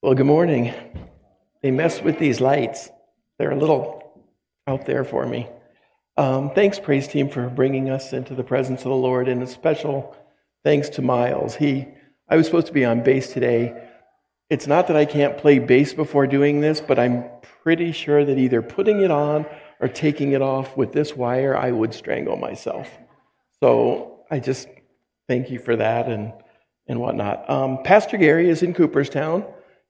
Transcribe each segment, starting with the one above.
Well, good morning. They mess with these lights. They're a little out there for me. Um, thanks, praise team, for bringing us into the presence of the Lord, and a special thanks to Miles. He, I was supposed to be on bass today. It's not that I can't play bass before doing this, but I'm pretty sure that either putting it on or taking it off with this wire, I would strangle myself. So I just thank you for that and and whatnot. Um, Pastor Gary is in Cooperstown.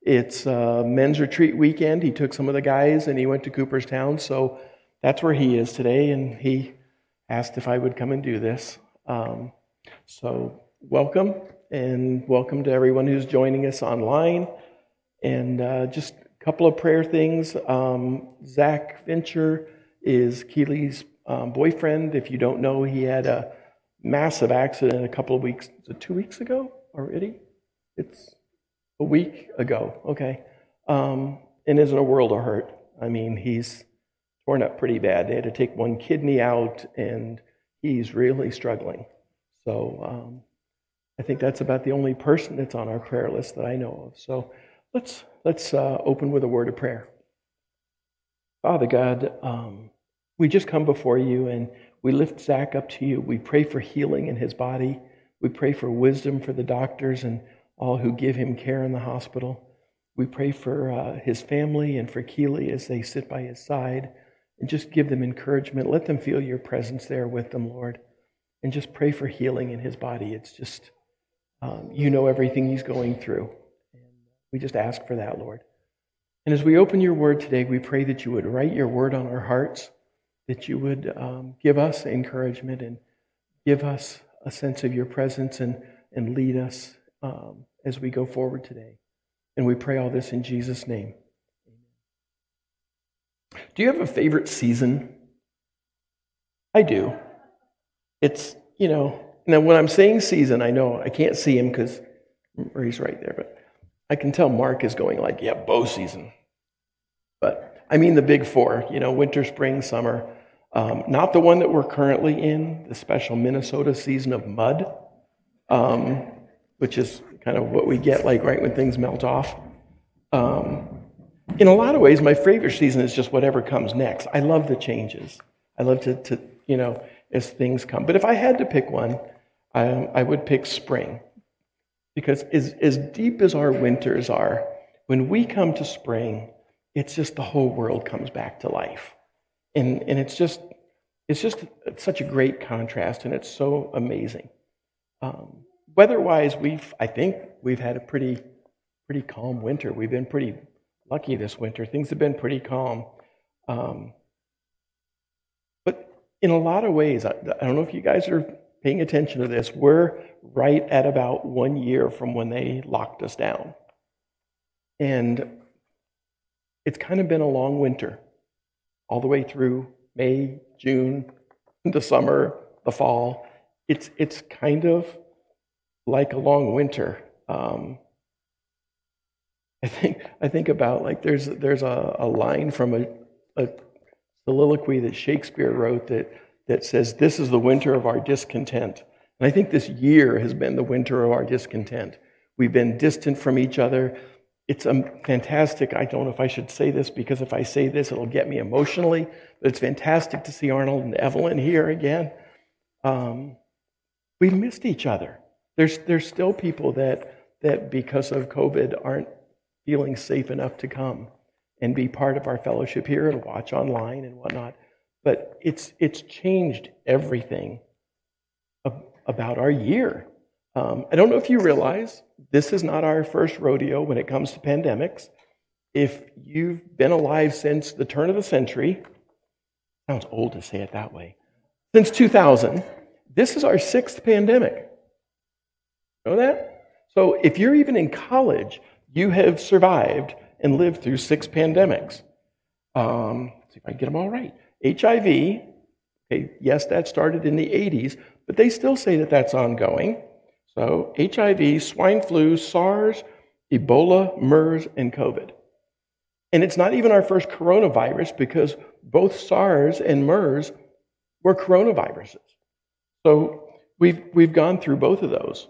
It's a men's retreat weekend. He took some of the guys and he went to Cooperstown. So that's where he is today. And he asked if I would come and do this. Um, so welcome and welcome to everyone who's joining us online. And uh, just a couple of prayer things. Um, Zach Fincher is Keeley's um, boyfriend. If you don't know, he had a massive accident a couple of weeks, two weeks ago already? It's a week ago, okay. Um, and is in a world of hurt. I mean, he's torn up pretty bad. They had to take one kidney out, and he's really struggling. So um, I think that's about the only person that's on our prayer list that I know of. So let's let's uh, open with a word of prayer. Father God, um, we just come before you and we lift Zach up to you. We pray for healing in his body. We pray for wisdom for the doctors and all who give him care in the hospital. We pray for uh, his family and for Keely as they sit by his side and just give them encouragement. Let them feel your presence there with them, Lord. And just pray for healing in his body. It's just, um, you know everything he's going through. And we just ask for that, Lord. And as we open your word today, we pray that you would write your word on our hearts, that you would um, give us encouragement and give us a sense of your presence and, and lead us um, as we go forward today. And we pray all this in Jesus' name. Do you have a favorite season? I do. It's, you know, now when I'm saying season, I know I can't see him because he's right there, but I can tell Mark is going like, yeah, bow season. But I mean the big four, you know, winter, spring, summer. Um, not the one that we're currently in, the special Minnesota season of mud, um, which is kind of what we get like right when things melt off. Um, in a lot of ways, my favorite season is just whatever comes next. I love the changes. I love to, to you know, as things come. But if I had to pick one, I, I would pick spring. Because as, as deep as our winters are, when we come to spring, it's just the whole world comes back to life. And, and it's just, it's just such a great contrast, and it's so amazing. Um, weather-wise, we've, I think we've had a pretty, pretty calm winter. We've been pretty lucky this winter. Things have been pretty calm. Um, but in a lot of ways, I, I don't know if you guys are paying attention to this, we're right at about one year from when they locked us down. And it's kind of been a long winter all the way through May, June, the summer, the fall. It's, it's kind of like a long winter. Um, I think I think about like there's there's a, a line from a, a soliloquy that Shakespeare wrote that that says this is the winter of our discontent. And I think this year has been the winter of our discontent. We've been distant from each other it's a fantastic. I don't know if I should say this because if I say this, it'll get me emotionally. But it's fantastic to see Arnold and Evelyn here again. Um, we missed each other. There's there's still people that that because of COVID aren't feeling safe enough to come and be part of our fellowship here and watch online and whatnot. But it's it's changed everything about our year. Um, I don't know if you realize this is not our first rodeo when it comes to pandemics. If you've been alive since the turn of the century, sounds old to say it that way, since 2000, this is our sixth pandemic. Know that? So if you're even in college, you have survived and lived through six pandemics. Um, let's see if I can get them all right. HIV, okay, yes, that started in the 80s, but they still say that that's ongoing. So, HIV, swine flu, SARS, Ebola, MERS, and COVID. And it's not even our first coronavirus because both SARS and MERS were coronaviruses. So we've, we've gone through both of those.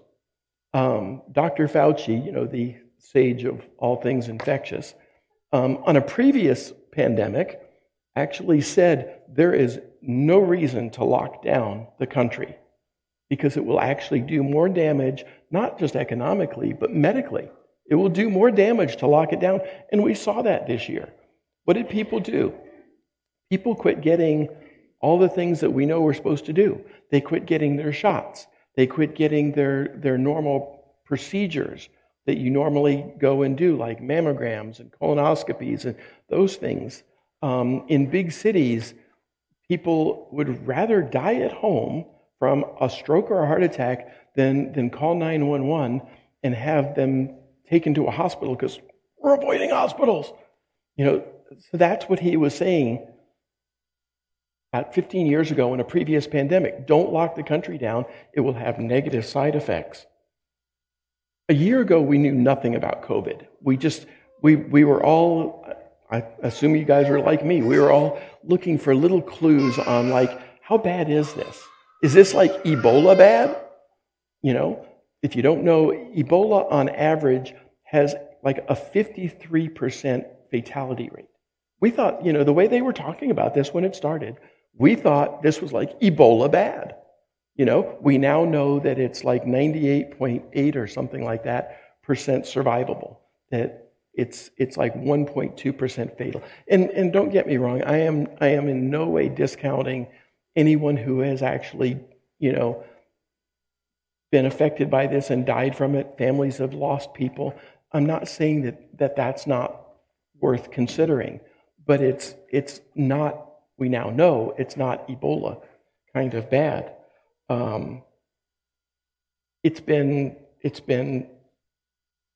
Um, Dr. Fauci, you know, the sage of all things infectious, um, on a previous pandemic, actually said there is no reason to lock down the country because it will actually do more damage, not just economically, but medically. It will do more damage to lock it down. And we saw that this year. What did people do? People quit getting all the things that we know we're supposed to do. They quit getting their shots. They quit getting their, their normal procedures that you normally go and do, like mammograms and colonoscopies and those things. Um, in big cities, people would rather die at home from a stroke or a heart attack than, than call 911 and have them taken to a hospital because we're avoiding hospitals. You know, so that's what he was saying about 15 years ago in a previous pandemic. Don't lock the country down, it will have negative side effects. A year ago, we knew nothing about COVID. We just, we, we were all, I assume you guys were like me, we were all looking for little clues on, like, how bad is this? Is this like Ebola bad? You know, if you don't know, Ebola on average has like a 53% fatality rate. We thought, you know, the way they were talking about this when it started, we thought this was like Ebola bad. You know, we now know that it's like 98.8 or something like that percent survivable. That it's it's like 1.2% fatal. And and don't get me wrong, I am I am in no way discounting anyone who has actually, you know, been affected by this and died from it. Families have lost people. I'm not saying that, that that's not worth considering, but it's it's not. We now know it's not Ebola kind of bad. Um, it's been it's been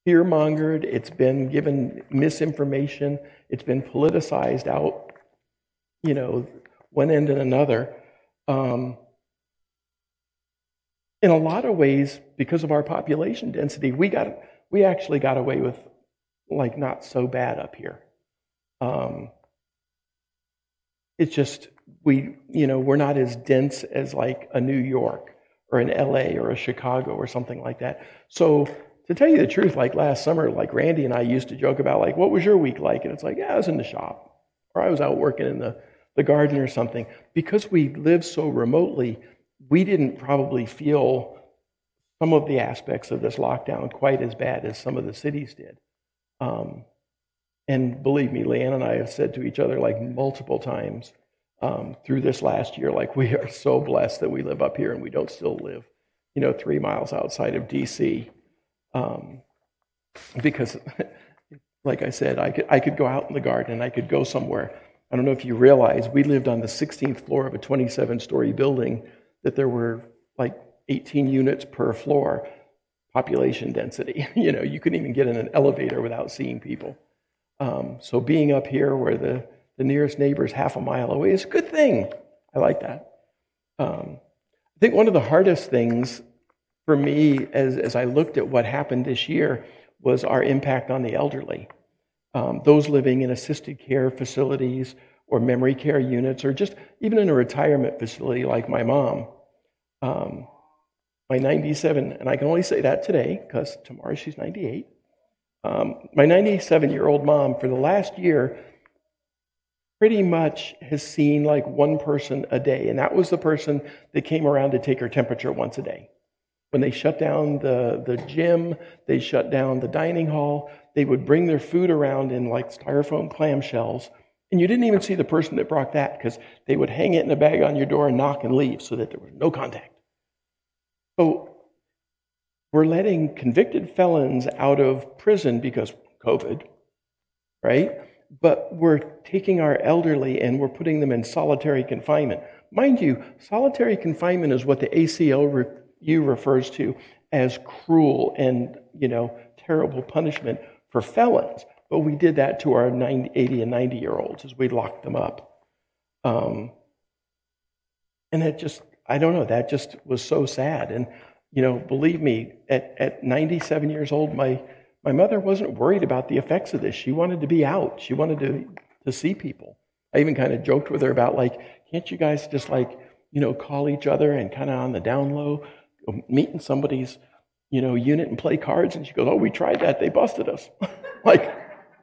fear mongered. It's been given misinformation. It's been politicized out. You know, one end and another. Um, in a lot of ways, because of our population density, we got we actually got away with like not so bad up here. Um, it's just we you know we're not as dense as like a New York or an LA or a Chicago or something like that. So to tell you the truth, like last summer, like Randy and I used to joke about like, what was your week like? And it's like, yeah, I was in the shop or I was out working in the, the garden or something. Because we live so remotely, we didn't probably feel some of the aspects of this lockdown quite as bad as some of the cities did. Um, and believe me, Leanne and I have said to each other like multiple times, um, through this last year. Like we are so blessed that we live up here and we don't still live, you know, three miles outside of D.C. Um, because, like I said, I could I could go out in the garden and I could go somewhere. I don't know if you realize we lived on the 16th floor of a 27-story building that there were like 18 units per floor population density. you know, you couldn't even get in an elevator without seeing people. Um, so being up here where the the nearest neighbor is half a mile away is a good thing. I like that. Um, I think one of the hardest things for me as, as I looked at what happened this year was our impact on the elderly. Um, those living in assisted care facilities or memory care units, or just even in a retirement facility like my mom. Um, my 97, and I can only say that today because tomorrow she's 98. Um, my 97 year old mom, for the last year, pretty much has seen like one person a day, and that was the person that came around to take her temperature once a day. When they shut down the, the gym, they shut down the dining hall, they would bring their food around in like styrofoam clamshells, and you didn't even see the person that brought that because they would hang it in a bag on your door and knock and leave so that there was no contact. So we're letting convicted felons out of prison because COVID, right? but we're taking our elderly and we're putting them in solitary confinement. Mind you, solitary confinement is what the ACLU refers to as cruel and, you know, terrible punishment for felons. But we did that to our 90, 80 and 90 year olds as we locked them up. Um, and it just, I don't know, that just was so sad. And, you know, believe me, at, at 97 years old, my my mother wasn't worried about the effects of this. She wanted to be out. She wanted to, to see people. I even kind of joked with her about like, can't you guys just like, you know, call each other and kind of on the down low, meet in somebody's, you know, unit and play cards? And she goes, Oh, we tried that. They busted us. like,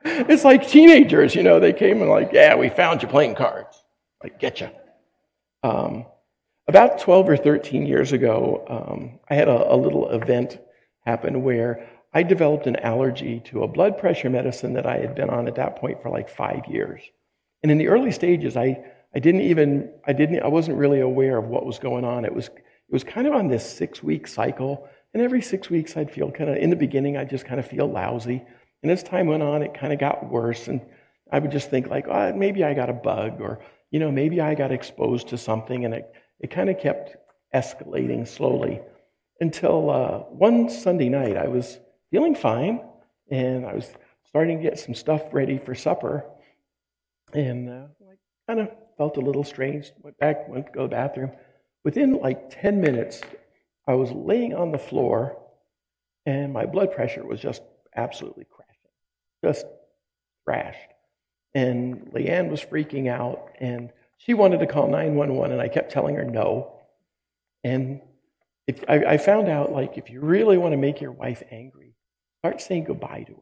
it's like teenagers, you know, they came and like, Yeah, we found you playing cards. Like, getcha. Um, about 12 or 13 years ago, um, I had a, a little event happen where I developed an allergy to a blood pressure medicine that I had been on at that point for like five years. And in the early stages, I, I didn't even, I didn't, I wasn't really aware of what was going on. It was, it was kind of on this six week cycle. And every six weeks, I'd feel kind of, in the beginning, I'd just kind of feel lousy. And as time went on, it kind of got worse. And I would just think, like, oh, maybe I got a bug, or, you know, maybe I got exposed to something. And it, it kind of kept escalating slowly until uh, one Sunday night, I was feeling fine, and I was starting to get some stuff ready for supper, and uh, I kind of felt a little strange. Went back, went to go to the bathroom. Within like 10 minutes, I was laying on the floor, and my blood pressure was just absolutely crashing, just crashed. And Leanne was freaking out, and she wanted to call 911, and I kept telling her no. And if, I, I found out, like, if you really want to make your wife angry, start saying goodbye to her.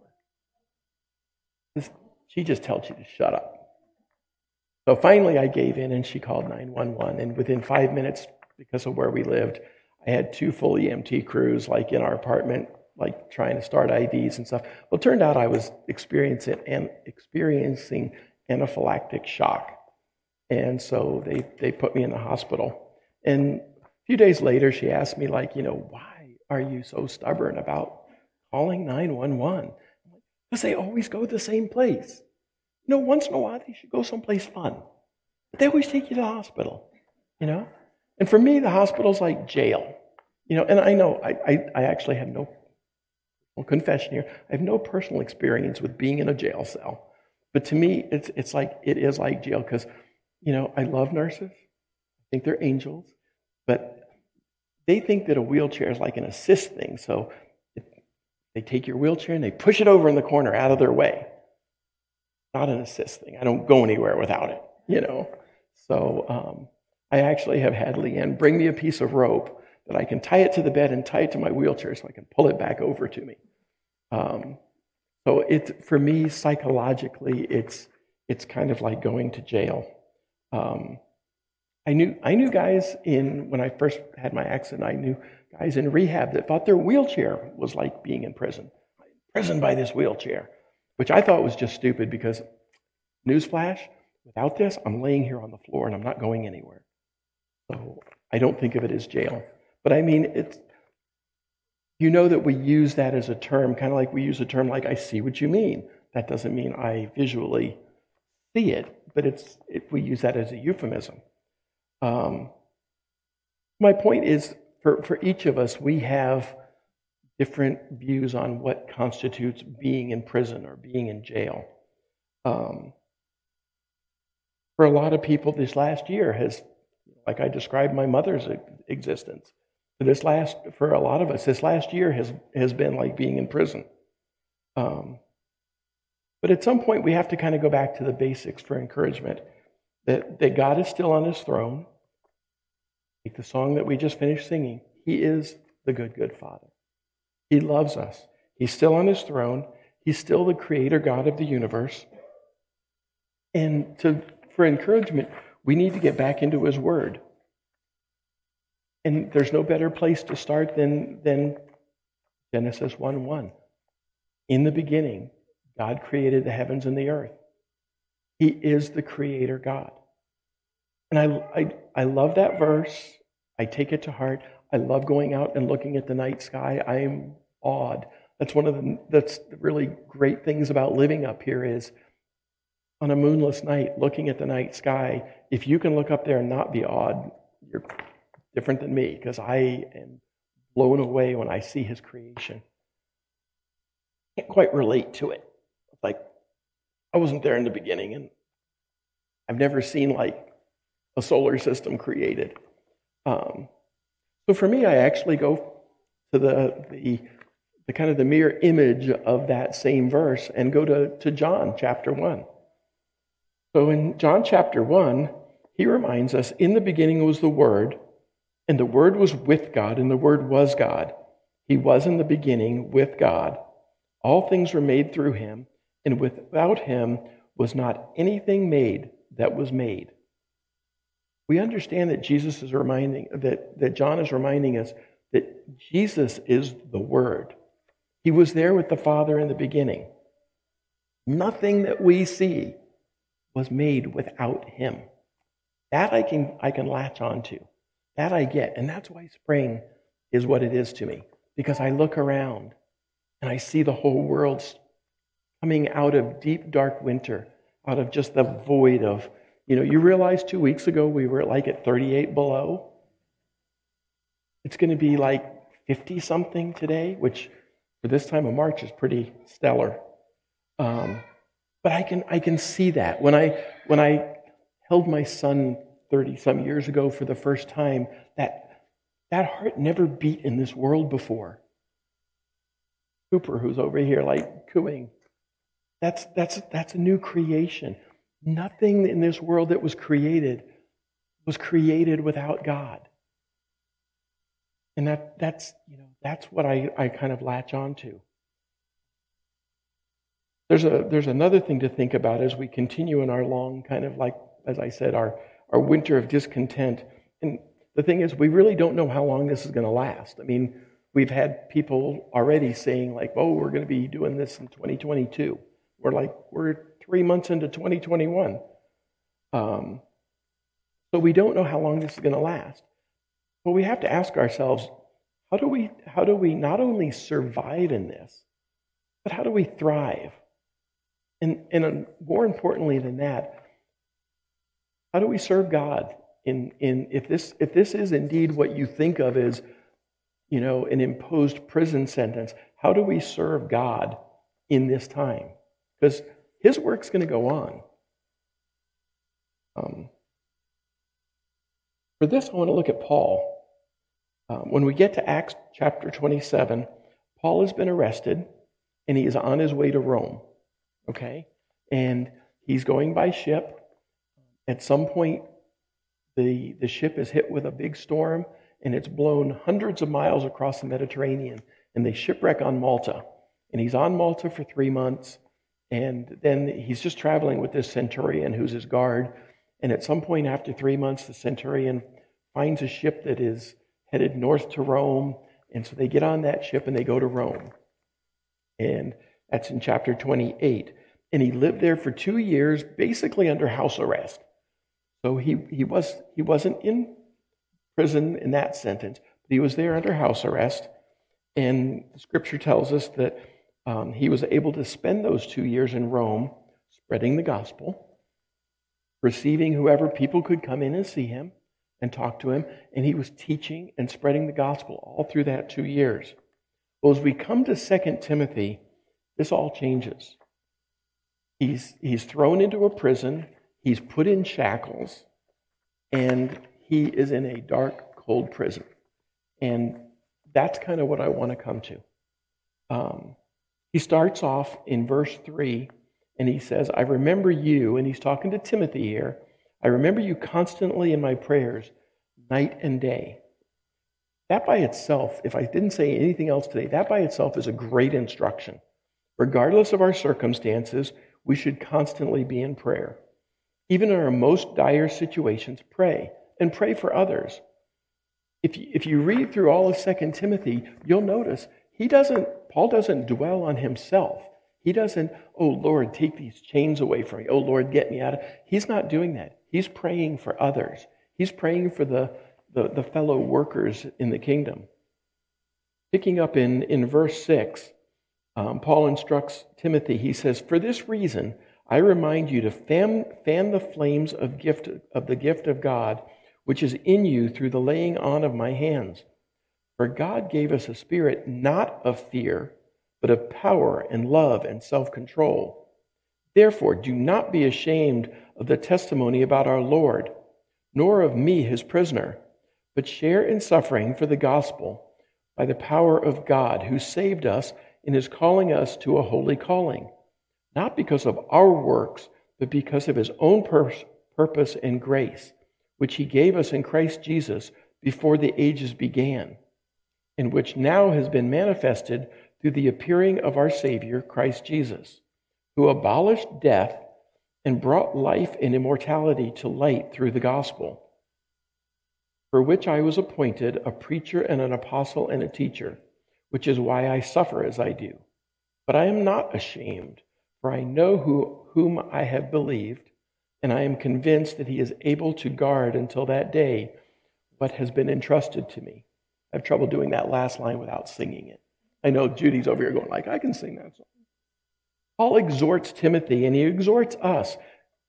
She just tells you to shut up. So finally, I gave in and she called 911. And within five minutes, because of where we lived, I had two full EMT crews, like in our apartment, like trying to start IVs and stuff. Well, it turned out I was experiencing, and experiencing anaphylactic shock. And so they, they put me in the hospital. And a few days later, she asked me, like, you know, why are you so stubborn about calling 911? Because they always go to the same place. You know, once in a while, they should go someplace fun. But they always take you to the hospital, you know? And for me, the hospital's like jail. You know, and I know I, I, I actually have no well, confession here. I have no personal experience with being in a jail cell. But to me, it's, it's like, it is like jail because, you know, I love nurses. I think they're angels. But they think that a wheelchair is like an assist thing. So they take your wheelchair and they push it over in the corner out of their way. Not an assist thing. I don't go anywhere without it, you know. So um, I actually have had Leanne bring me a piece of rope that I can tie it to the bed and tie it to my wheelchair so I can pull it back over to me. Um, so it for me psychologically, it's it's kind of like going to jail. Um, I knew, I knew guys in, when I first had my accident, I knew guys in rehab that thought their wheelchair was like being in prison. prison by this wheelchair, which I thought was just stupid because, newsflash, without this, I'm laying here on the floor and I'm not going anywhere. So I don't think of it as jail. But I mean, it's, you know that we use that as a term, kind of like we use a term like, I see what you mean. That doesn't mean I visually see it, but it's, it, we use that as a euphemism. Um, my point is for, for each of us, we have different views on what constitutes being in prison or being in jail. Um, for a lot of people, this last year has, like I described my mother's existence. This last, for a lot of us, this last year has, has been like being in prison. Um, but at some point, we have to kind of go back to the basics for encouragement that, that God is still on his throne. Like the song that we just finished singing, he is the good, good Father. He loves us. He's still on his throne. He's still the creator God of the universe. And to, for encouragement, we need to get back into his word. And there's no better place to start than, than Genesis 1 1. In the beginning, God created the heavens and the earth. He is the creator God. And I, I, I love that verse. I take it to heart. I love going out and looking at the night sky. I am awed. That's one of the that's really great things about living up here is on a moonless night, looking at the night sky. If you can look up there and not be awed, you're different than me because I am blown away when I see His creation. Can't quite relate to it. I wasn't there in the beginning, and I've never seen like a solar system created. Um, so for me, I actually go to the, the, the kind of the mirror image of that same verse and go to, to John chapter 1. So in John chapter 1, he reminds us in the beginning was the Word, and the Word was with God, and the Word was God. He was in the beginning with God. All things were made through him, and without him was not anything made that was made. We understand that Jesus is reminding that, that John is reminding us that Jesus is the Word. He was there with the Father in the beginning. Nothing that we see was made without him. That I can I can latch onto. That I get. And that's why spring is what it is to me. Because I look around and I see the whole world coming out of deep dark winter, out of just the void of, you know, you realize two weeks ago we were like at 38 below. It's going to be like 50 something today, which for this time of March is pretty stellar. Um, but I can I can see that when I when I held my son 30 some years ago for the first time, that that heart never beat in this world before. Cooper, who's over here like cooing, that's that's that's a new creation. Nothing in this world that was created was created without God. And that that's you know that's what I, I kind of latch on to. There's, a, there's another thing to think about as we continue in our long, kind of like, as I said, our, our winter of discontent. And the thing is, we really don't know how long this is going to last. I mean, we've had people already saying, like, oh, we're going to be doing this in 2022. We're like, we're three months into 2021. Um, so we don't know how long this is going to last. But we have to ask ourselves, how do we, how do we not only survive in this, but how do we thrive? And, and more importantly than that, how do we serve God in, in if this if this is indeed what you think of as you know an imposed prison sentence, how do we serve God in this time? Because his work's going to go on. Um, for this, I want to look at Paul. Um, when we get to Acts chapter 27, Paul has been arrested and he is on his way to Rome okay? And he's going by ship. At some point, the, the ship is hit with a big storm and it's blown hundreds of miles across the Mediterranean. And they shipwreck on Malta. And he's on Malta for three months. And then he's just traveling with this centurion who's his guard. And at some point after three months, the centurion finds a ship that is headed north to Rome. And so they get on that ship and they go to Rome. And that's in chapter 28 and he lived there for two years, basically under house arrest. So he, he, was, he wasn't in prison in that sentence, but he was there under house arrest. And the scripture tells us that um, he was able to spend those two years in Rome spreading the gospel, receiving whoever people could come in and see him and talk to him. And he was teaching and spreading the gospel all through that two years. Well, as we come to 2 Timothy, this all changes. He's, he's thrown into a prison, he's put in shackles, and he is in a dark, cold prison. And that's kind of what I want to come to. Um, he starts off in verse 3, and he says, I remember you, and he's talking to Timothy here. I remember you constantly in my prayers, night and day. That by itself, if I didn't say anything else today, that by itself is a great instruction. Regardless of our circumstances, we should constantly be in prayer. Even in our most dire situations, pray and pray for others. If you, if you read through all of 2 Timothy, you'll notice he doesn't, Paul doesn't dwell on himself. He doesn't, oh Lord, take these chains away from me. Oh Lord, get me out of. He's not doing that. He's praying for others. He's praying for the, the, the fellow workers in the kingdom. Picking up in, in verse 6, um, Paul instructs Timothy, he says, For this reason, I remind you to fan, fan the flames of, gift, of the gift of God, which is in you through the laying on of my hands. For God gave us a spirit not of fear, but of power and love and self control. Therefore, do not be ashamed of the testimony about our Lord, nor of me, his prisoner, but share in suffering for the gospel by the power of God, who saved us and is calling us to a holy calling, not because of our works, but because of his own pur- purpose and grace, which he gave us in Christ Jesus before the ages began, and which now has been manifested through the appearing of our Savior, Christ Jesus, who abolished death and brought life and immortality to light through the gospel, for which I was appointed a preacher and an apostle and a teacher, which is why I suffer as I do. But I am not ashamed, for I know who, whom I have believed, and I am convinced that he is able to guard until that day what has been entrusted to me. I have trouble doing that last line without singing it. I know Judy's over here going like, I can sing that song. Paul exhorts Timothy and he exhorts us.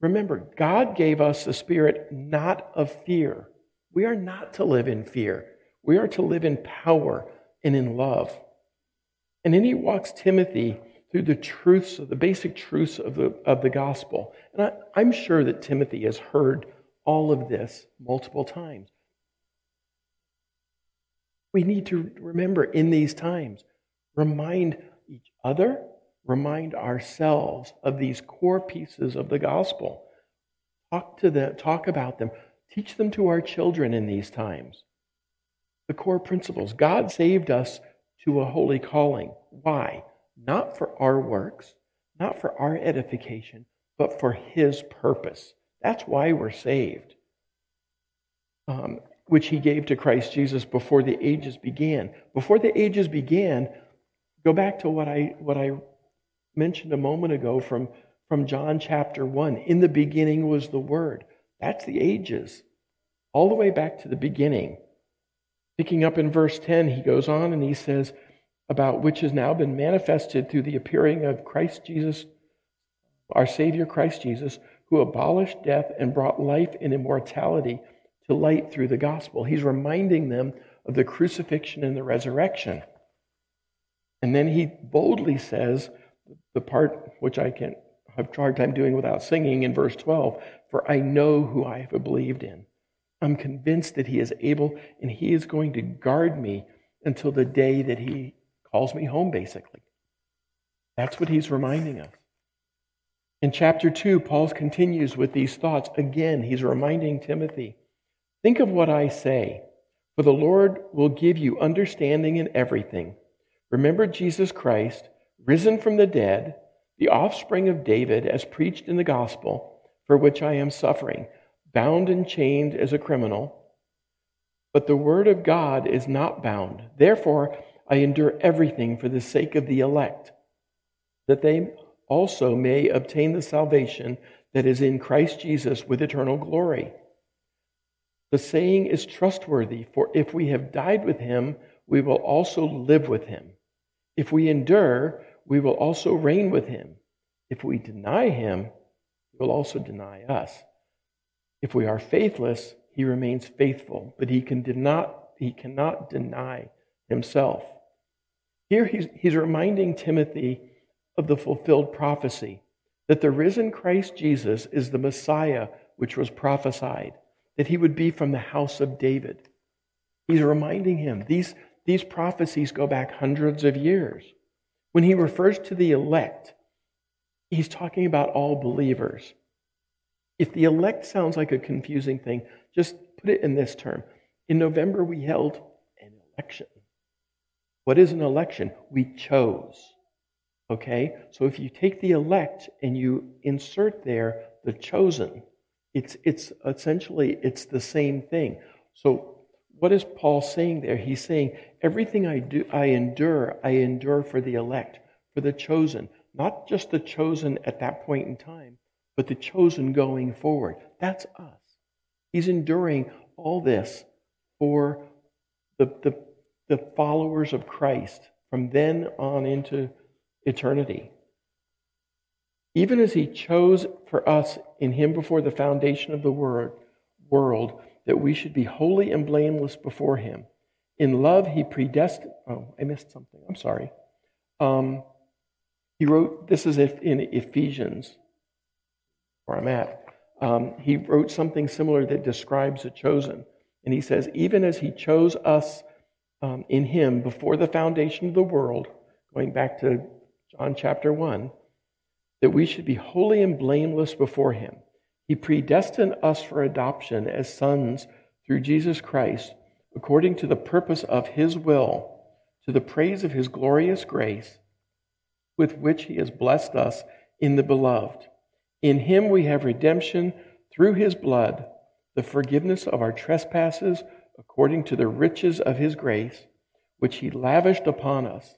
Remember, God gave us the spirit not of fear. We are not to live in fear. We are to live in power and in love. And then he walks Timothy through the truths, the basic truths of the, of the gospel. And I, I'm sure that Timothy has heard all of this multiple times. We need to remember in these times, remind each other, remind ourselves of these core pieces of the gospel. Talk to them, talk about them, teach them to our children in these times. The core principles. God saved us to a holy calling. Why? Not for our works, not for our edification, but for His purpose. That's why we're saved. Um, which he gave to Christ Jesus before the ages began. Before the ages began, go back to what I, what I mentioned a moment ago from, from John chapter 1. In the beginning was the Word. That's the ages, all the way back to the beginning. Picking up in verse 10, he goes on and he says, about which has now been manifested through the appearing of Christ Jesus, our Savior Christ Jesus, who abolished death and brought life and immortality to light through the gospel. He's reminding them of the crucifixion and the resurrection. And then he boldly says, the part which I can have hard time doing without singing in verse 12, for I know who I have believed in. I'm convinced that he is able and he is going to guard me until the day that he calls me home, basically. That's what he's reminding us. In chapter 2, Paul continues with these thoughts. Again, he's reminding Timothy Think of what I say, for the Lord will give you understanding in everything. Remember Jesus Christ, risen from the dead, the offspring of David, as preached in the gospel, for which I am suffering, bound and chained as a criminal. But the word of God is not bound. Therefore, I endure everything for the sake of the elect, that they also may obtain the salvation that is in Christ Jesus with eternal glory. The saying is trustworthy, for if we have died with him, we will also live with him. If we endure, we will also reign with him. If we deny him, he will also deny us. If we are faithless, he remains faithful, but he, can not, he cannot deny himself. Here he's, he's reminding Timothy of the fulfilled prophecy that the risen Christ Jesus is the Messiah which was prophesied that he would be from the house of David. He's reminding him these, these prophecies go back hundreds of years. When he refers to the elect, he's talking about all believers. If the elect sounds like a confusing thing, just put it in this term. In November, we held an election. What is an election? We chose. Okay? So if you take the elect and you insert there the chosen, it's, it's essentially it's the same thing. So what is Paul saying there? He's saying everything I do I endure, I endure for the elect, for the chosen. Not just the chosen at that point in time, but the chosen going forward. That's us. He's enduring all this for the, the, the followers of Christ from then on into eternity. Even as he chose for us in him before the foundation of the world, that we should be holy and blameless before him. In love, he predestined. Oh, I missed something. I'm sorry. Um, he wrote, this is in Ephesians, where I'm at. Um, he wrote something similar that describes the chosen. And he says, even as he chose us um, in him before the foundation of the world, going back to John chapter 1, that we should be holy and blameless before him. He predestined us for adoption as sons through Jesus Christ, according to the purpose of his will, to the praise of his glorious grace with which he has blessed us in the beloved. In him we have redemption through his blood, the forgiveness of our trespasses according to the riches of his grace, which he lavished upon us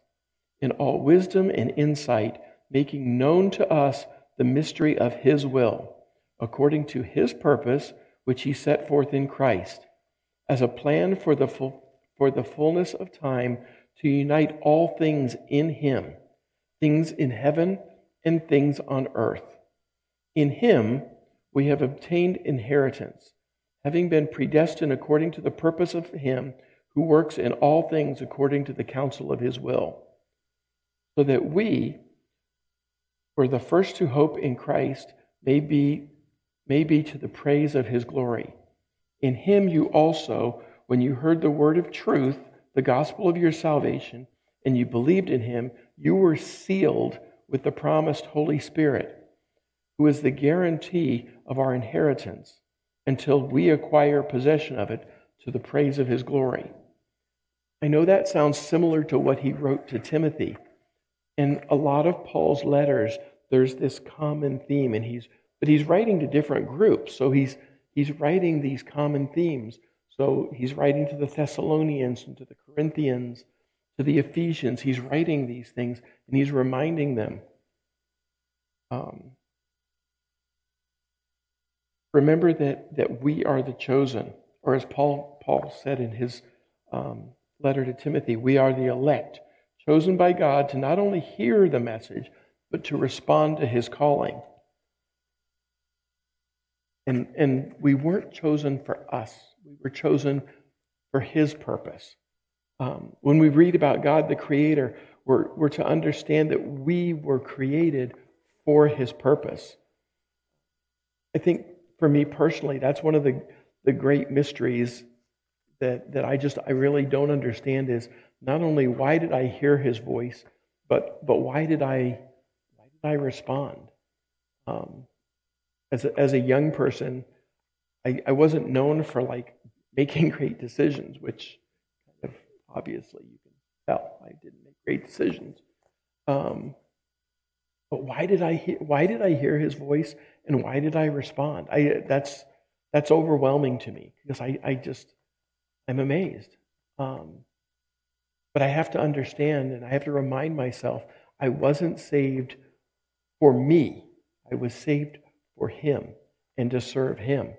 in all wisdom and insight, making known to us the mystery of his will, according to his purpose, which he set forth in Christ, as a plan for the, full, for the fullness of time to unite all things in him, things in heaven and things on earth. In him we have obtained inheritance, having been predestined according to the purpose of him who works in all things according to the counsel of his will, so that we, are the first to hope in Christ, may be, may be to the praise of his glory. In him you also, when you heard the word of truth, the gospel of your salvation, and you believed in him, you were sealed with the promised Holy Spirit, who is the guarantee of our inheritance until we acquire possession of it to the praise of his glory. I know that sounds similar to what he wrote to Timothy. In a lot of Paul's letters, there's this common theme, and he's but he's writing to different groups, so he's he's writing these common themes. So he's writing to the Thessalonians and to the Corinthians, to the Ephesians. He's writing these things and he's reminding them. Um, remember that, that we are the chosen, or as Paul, Paul said in his um, letter to Timothy, we are the elect, chosen by God to not only hear the message, but to respond to his calling. And, and we weren't chosen for us. We were chosen for His purpose. Um, when we read about God the Creator, we're, we're to understand that we were created for His purpose. I think for me personally, that's one of the, the great mysteries that, that I just I really don't understand is not only why did I hear his voice, but but why did I I respond? Um, as a, as a young person, I, I wasn't known for like making great decisions, which kind of obviously you can tell I didn't make great decisions. Um, but why did I hear, why did I hear his voice and why did I respond? I that's that's overwhelming to me because I, I just I'm amazed. Um, but I have to understand and I have to remind myself I wasn't saved for me. I was saved for Him and to serve Him.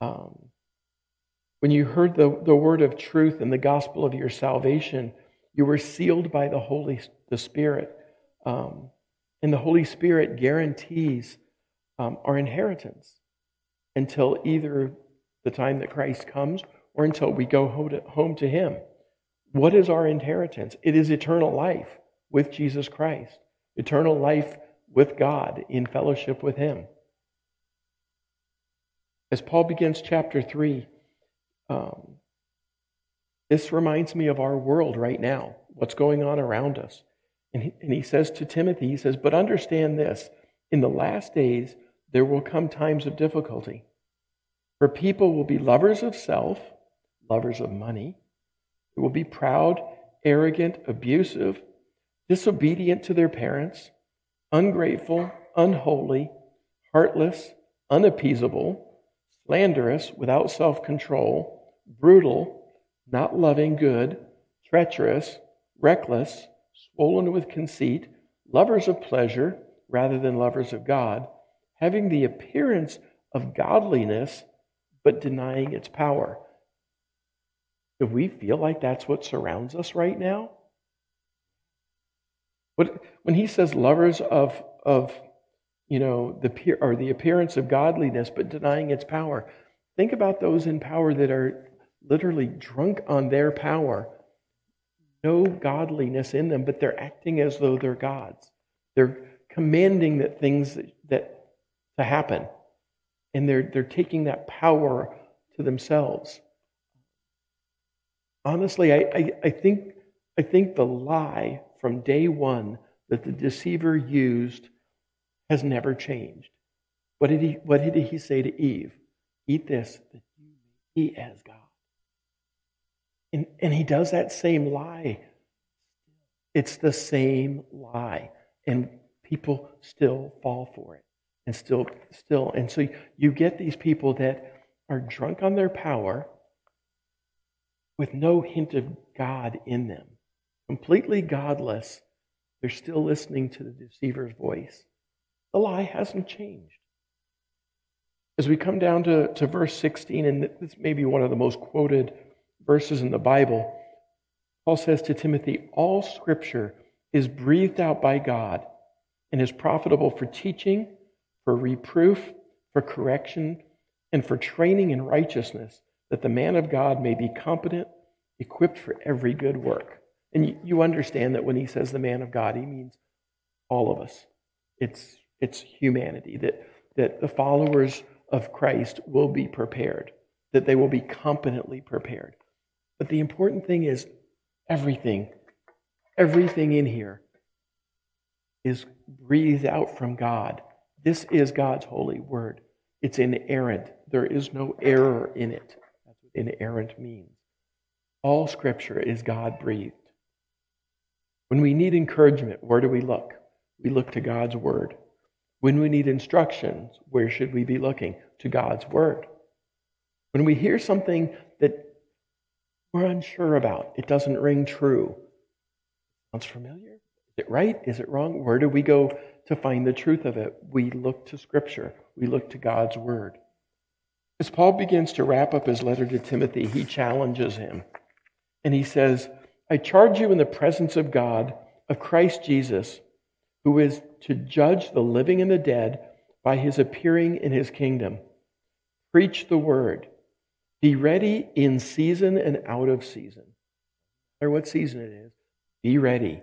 Um, when you heard the, the word of truth and the gospel of your salvation, you were sealed by the Holy the Spirit. Um, and the Holy Spirit guarantees um, our inheritance until either the time that Christ comes or until we go home to, home to Him. What is our inheritance? It is eternal life with Jesus Christ, eternal life with God in fellowship with Him. As Paul begins chapter 3, um, this reminds me of our world right now, what's going on around us. And he, and he says to Timothy, he says, But understand this in the last days, there will come times of difficulty. For people will be lovers of self, lovers of money. They will be proud, arrogant, abusive, disobedient to their parents, ungrateful, unholy, heartless, unappeasable slanderous, without self control, brutal, not loving good, treacherous, reckless, swollen with conceit, lovers of pleasure rather than lovers of God, having the appearance of godliness but denying its power. Do we feel like that's what surrounds us right now? When he says lovers of, of you know, the, or the appearance of godliness, but denying its power. Think about those in power that are literally drunk on their power. No godliness in them, but they're acting as though they're gods. They're commanding that things that, that to happen. And they're, they're taking that power to themselves. Honestly, I, I, I, think, I think the lie from day one that the deceiver used has never changed. What did he, what did he say to Eve? Eat this, that you may as God. And, and he does that same lie It's the same lie. And people still fall for it. And still, still. And so you get these people that are drunk on their power with no hint of God in them, completely godless. They're still listening to the deceiver's voice. The lie hasn't changed. As we come down to, to verse 16, and this may be one of the most quoted verses in the Bible, Paul says to Timothy, All scripture is breathed out by God and is profitable for teaching, for reproof, for correction, and for training in righteousness, that the man of God may be competent, equipped for every good work. And you understand that when he says the man of God, he means all of us. It's, it's humanity, that, that the followers of Christ will be prepared, that they will be competently prepared. But the important thing is everything, everything in here is breathed out from God. This is God's holy word. It's inerrant. There is no error in it. That's what inerrant means. All scripture is God breathed. When we need encouragement, where do we look? We look to God's word. When we need instructions, where should we be looking? To God's Word. When we hear something that we're unsure about, it doesn't ring true. Sounds familiar? Is it right? Is it wrong? Where do we go to find the truth of it? We look to Scripture, we look to God's Word. As Paul begins to wrap up his letter to Timothy, he challenges him. And he says, I charge you in the presence of God, of Christ Jesus, who is to judge the living and the dead by his appearing in his kingdom. Preach the word. Be ready in season and out of season. No matter what season it is, be ready.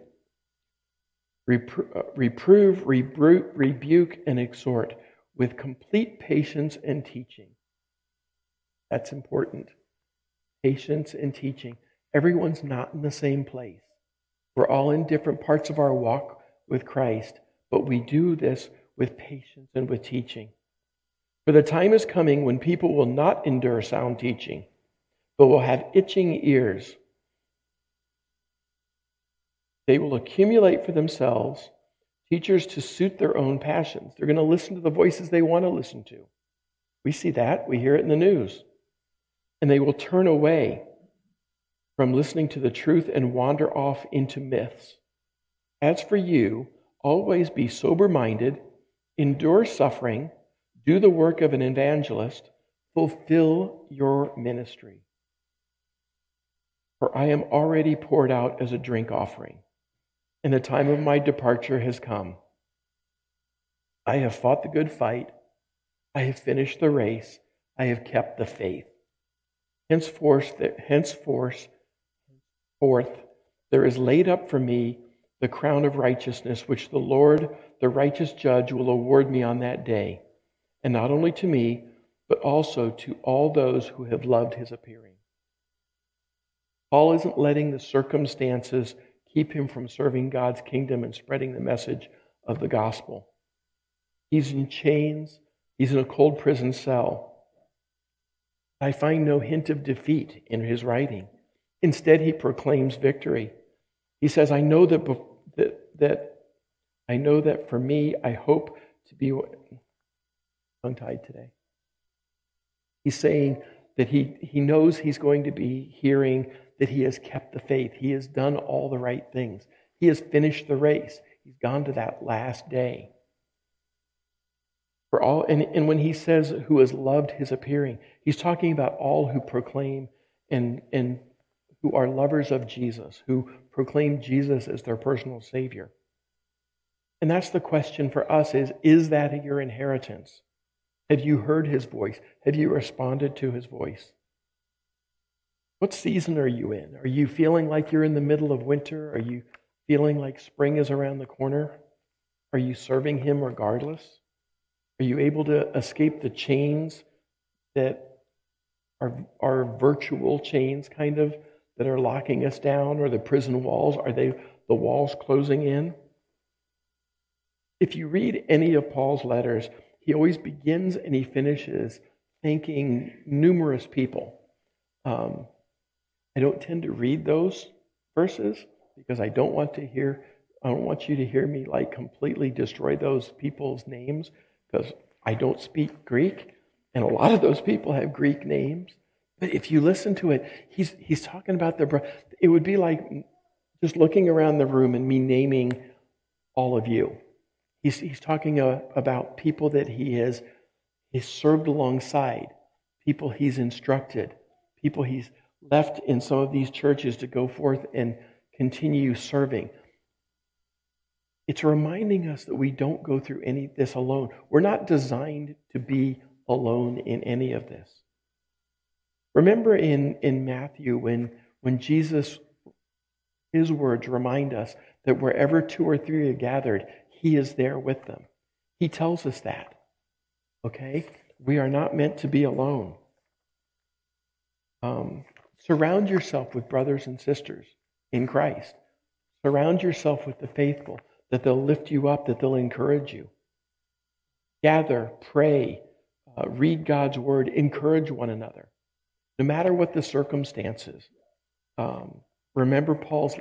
Repro- uh, reprove, rebuke, rebuke, and exhort with complete patience and teaching. That's important. Patience and teaching. Everyone's not in the same place. We're all in different parts of our walk with Christ, but we do this with patience and with teaching. For the time is coming when people will not endure sound teaching, but will have itching ears. They will accumulate for themselves teachers to suit their own passions. They're going to listen to the voices they want to listen to. We see that, we hear it in the news. And they will turn away from listening to the truth and wander off into myths. As for you, always be sober minded, endure suffering, do the work of an evangelist, fulfill your ministry. For I am already poured out as a drink offering, and the time of my departure has come. I have fought the good fight, I have finished the race, I have kept the faith. Henceforth, henceforth, forth, there is laid up for me the crown of righteousness, which the Lord, the righteous judge, will award me on that day, and not only to me, but also to all those who have loved his appearing. Paul isn't letting the circumstances keep him from serving God's kingdom and spreading the message of the gospel. He's in chains, he's in a cold prison cell. I find no hint of defeat in his writing. Instead, he proclaims victory. He says, I know that, that, that I know that for me, I hope to be tongue tied today. He's saying that he, he knows he's going to be hearing that he has kept the faith. He has done all the right things. He has finished the race. He's gone to that last day. For all, and, and when he says who has loved his appearing, he's talking about all who proclaim and, and who are lovers of Jesus, who proclaim Jesus as their personal Savior. And that's the question for us is, is that your inheritance? Have you heard his voice? Have you responded to his voice? What season are you in? Are you feeling like you're in the middle of winter? Are you feeling like spring is around the corner? Are you serving him regardless? Are you able to escape the chains that are, are virtual chains, kind of, that are locking us down or the prison walls? Are they the walls closing in? If you read any of Paul's letters, he always begins and he finishes thanking numerous people. Um, I don't tend to read those verses, because I don't want to hear, I don't want you to hear me like completely destroy those people's names because I don't speak Greek. And a lot of those people have Greek names. But if you listen to it, he's, he's talking about the, it would be like just looking around the room and me naming all of you. He's, he's talking about people that he has he's served alongside, people he's instructed, people he's left in some of these churches to go forth and continue serving. It's reminding us that we don't go through any this alone. We're not designed to be alone in any of this. Remember in, in Matthew when, when Jesus, his words remind us that wherever two or three are gathered, he is there with them. He tells us that. Okay? We are not meant to be alone. Um, surround yourself with brothers and sisters in Christ. Surround yourself with the faithful, that they'll lift you up, that they'll encourage you. Gather, pray, uh, read God's word, encourage one another, no matter what the circumstances. Um, remember Paul's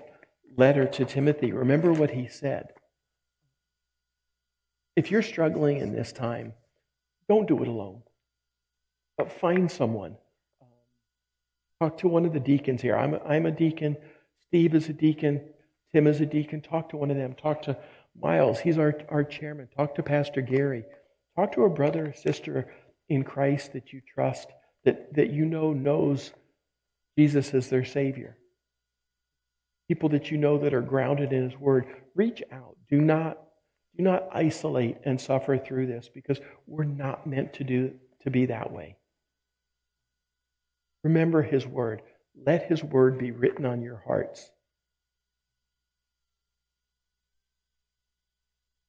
letter to Timothy. Remember what he said. If you're struggling in this time, don't do it alone. But find someone. Talk to one of the deacons here. I'm a, I'm a deacon. Steve is a deacon. Tim is a deacon. Talk to one of them. Talk to Miles. He's our, our chairman. Talk to Pastor Gary. Talk to a brother or sister in Christ that you trust, that, that you know knows Jesus as their Savior. People that you know that are grounded in His Word. Reach out. Do not, do not isolate and suffer through this because we're not meant to, do, to be that way. Remember His Word. Let His Word be written on your hearts.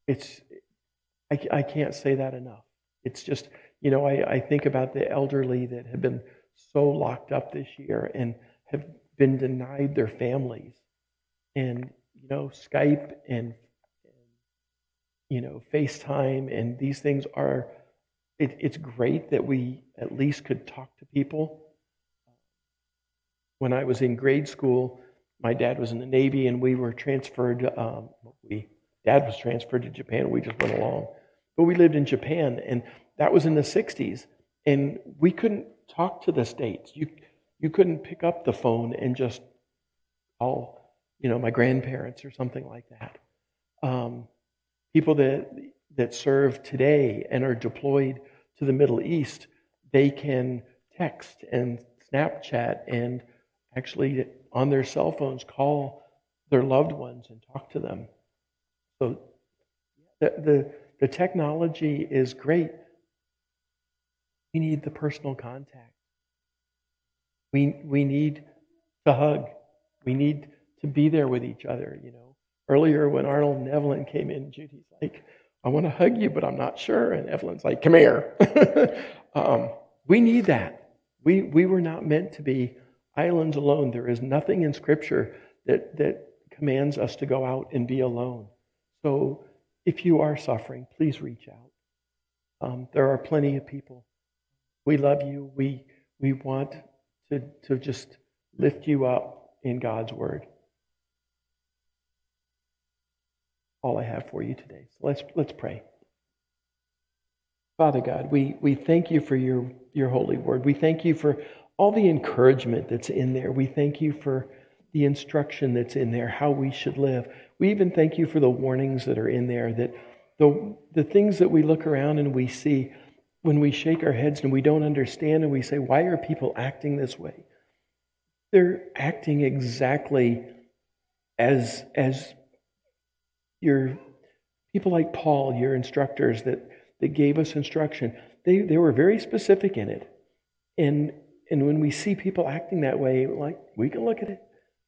It's, I, I can't say that enough. It's just, you know, I, I think about the elderly that have been so locked up this year and have been denied their families. And, you know, Skype and, you know, FaceTime and these things are, it, it's great that we at least could talk to people. When I was in grade school, my dad was in the Navy and we were transferred, um, we, dad was transferred to Japan. We just went along. But we lived in Japan, and that was in the 60s. And we couldn't talk to the States. You, you couldn't pick up the phone and just call, you know, my grandparents or something like that. Um, people that, that serve today and are deployed to the Middle East, they can text and Snapchat and actually on their cell phones call their loved ones and talk to them. So the, the the technology is great. We need the personal contact. We, we need to hug. We need to be there with each other, you know. Earlier when Arnold and Evelyn came in, Judy's like, I want to hug you, but I'm not sure. And Evelyn's like, come here. um, we need that. We, we were not meant to be islands alone. There is nothing in Scripture that, that commands us to go out and be alone. So if you are suffering, please reach out. Um, there are plenty of people. We love you. We, we want to, to just lift you up in God's word. All I have for you today. So let's, let's pray. Father God, we, we thank you for your, your holy word. We thank you for all the encouragement that's in there. We thank you for the instruction that's in there, how we should live. We even thank you for the warnings that are in there, that the, the things that we look around and we see when we shake our heads and we don't understand and we say, why are people acting this way? They're acting exactly as, as your people like Paul, your instructors that, that gave us instruction. They, they were very specific in it. And, and when we see people acting that way, like we can look at it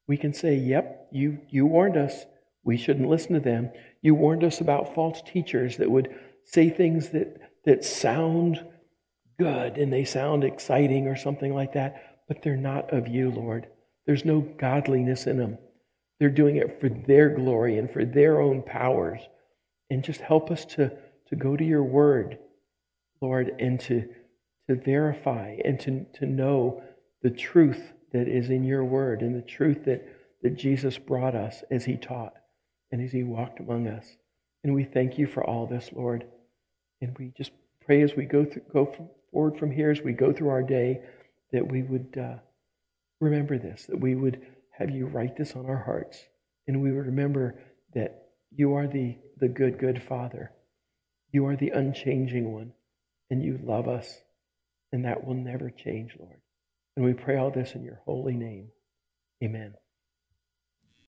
we can say, Yep, you, you warned us. We shouldn't listen to them. You warned us about false teachers that would say things that, that sound good and they sound exciting or something like that, but they're not of you, Lord. There's no godliness in them. They're doing it for their glory and for their own powers. And just help us to, to go to your word, Lord, and to, to verify and to, to know the truth that is in your word and the truth that, that Jesus brought us as he taught and as he walked among us. And we thank you for all this, Lord. And we just pray as we go, through, go forward from here, as we go through our day, that we would uh, remember this, that we would have you write this on our hearts, and we would remember that you are the, the good, good Father. You are the unchanging one, and you love us, and that will never change, Lord. And we pray all this in your holy name. Amen.